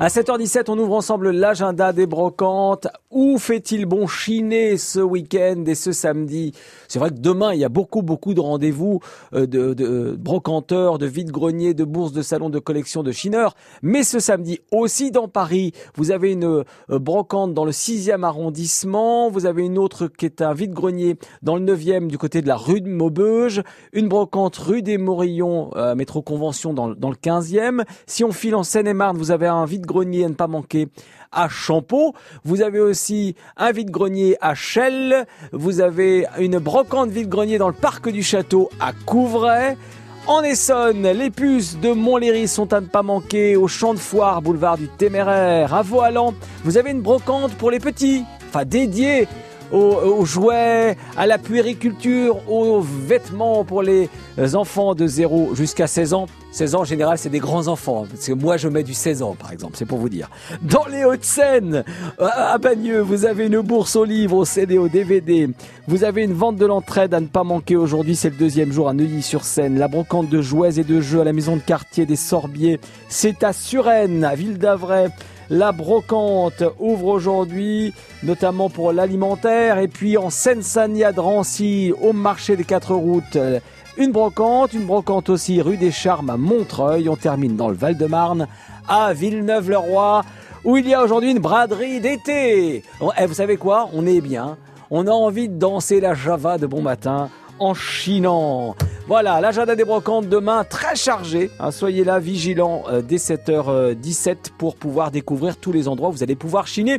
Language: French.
À 7h17, on ouvre ensemble l'agenda des brocantes. Où fait-il bon chiner ce week-end et ce samedi? C'est vrai que demain, il y a beaucoup, beaucoup de rendez-vous euh, de, brocanteurs, de vide-greniers, de bourses, de salons de collection, de chineurs. Mais ce samedi, aussi dans Paris, vous avez une euh, brocante dans le 6e arrondissement. Vous avez une autre qui est un vide-grenier dans le 9e du côté de la rue de Maubeuge. Une brocante rue des Morillons, euh, métro convention dans, le 15e. Si on file en Seine-et-Marne, vous avez un vide-grenier à ne pas manquer à Champeau. Vous avez aussi un vide-grenier à Chelles. Vous avez une brocante vide-grenier dans le parc du château à Couvray. En Essonne, les puces de Montlhéry sont à ne pas manquer au champ de foire, boulevard du Téméraire. À Voalan, vous avez une brocante pour les petits, enfin dédiée aux, aux, jouets, à la puériculture, aux vêtements pour les enfants de 0 jusqu'à 16 ans. 16 ans en général, c'est des grands enfants. Parce que moi, je mets du 16 ans, par exemple. C'est pour vous dire. Dans les Hauts-de-Seine, à Bagneux, vous avez une bourse aux livres, au CD, au DVD. Vous avez une vente de l'entraide à ne pas manquer aujourd'hui. C'est le deuxième jour à Neuilly-sur-Seine. La brocante de jouets et de jeux à la maison de quartier des Sorbiers. C'est à Suresnes, à Ville d'Avray. La brocante ouvre aujourd'hui, notamment pour l'alimentaire. Et puis en Seine-Saint-Denis à Drancy, au marché des quatre routes. Une brocante, une brocante aussi rue des Charmes à Montreuil. On termine dans le Val-de-Marne à Villeneuve-le-Roi où il y a aujourd'hui une braderie d'été. Eh, vous savez quoi? On est bien. On a envie de danser la java de bon matin en chinant. Voilà, l'agenda des brocantes demain très chargé. Hein, soyez là vigilants euh, dès 7h17 pour pouvoir découvrir tous les endroits où vous allez pouvoir chiner.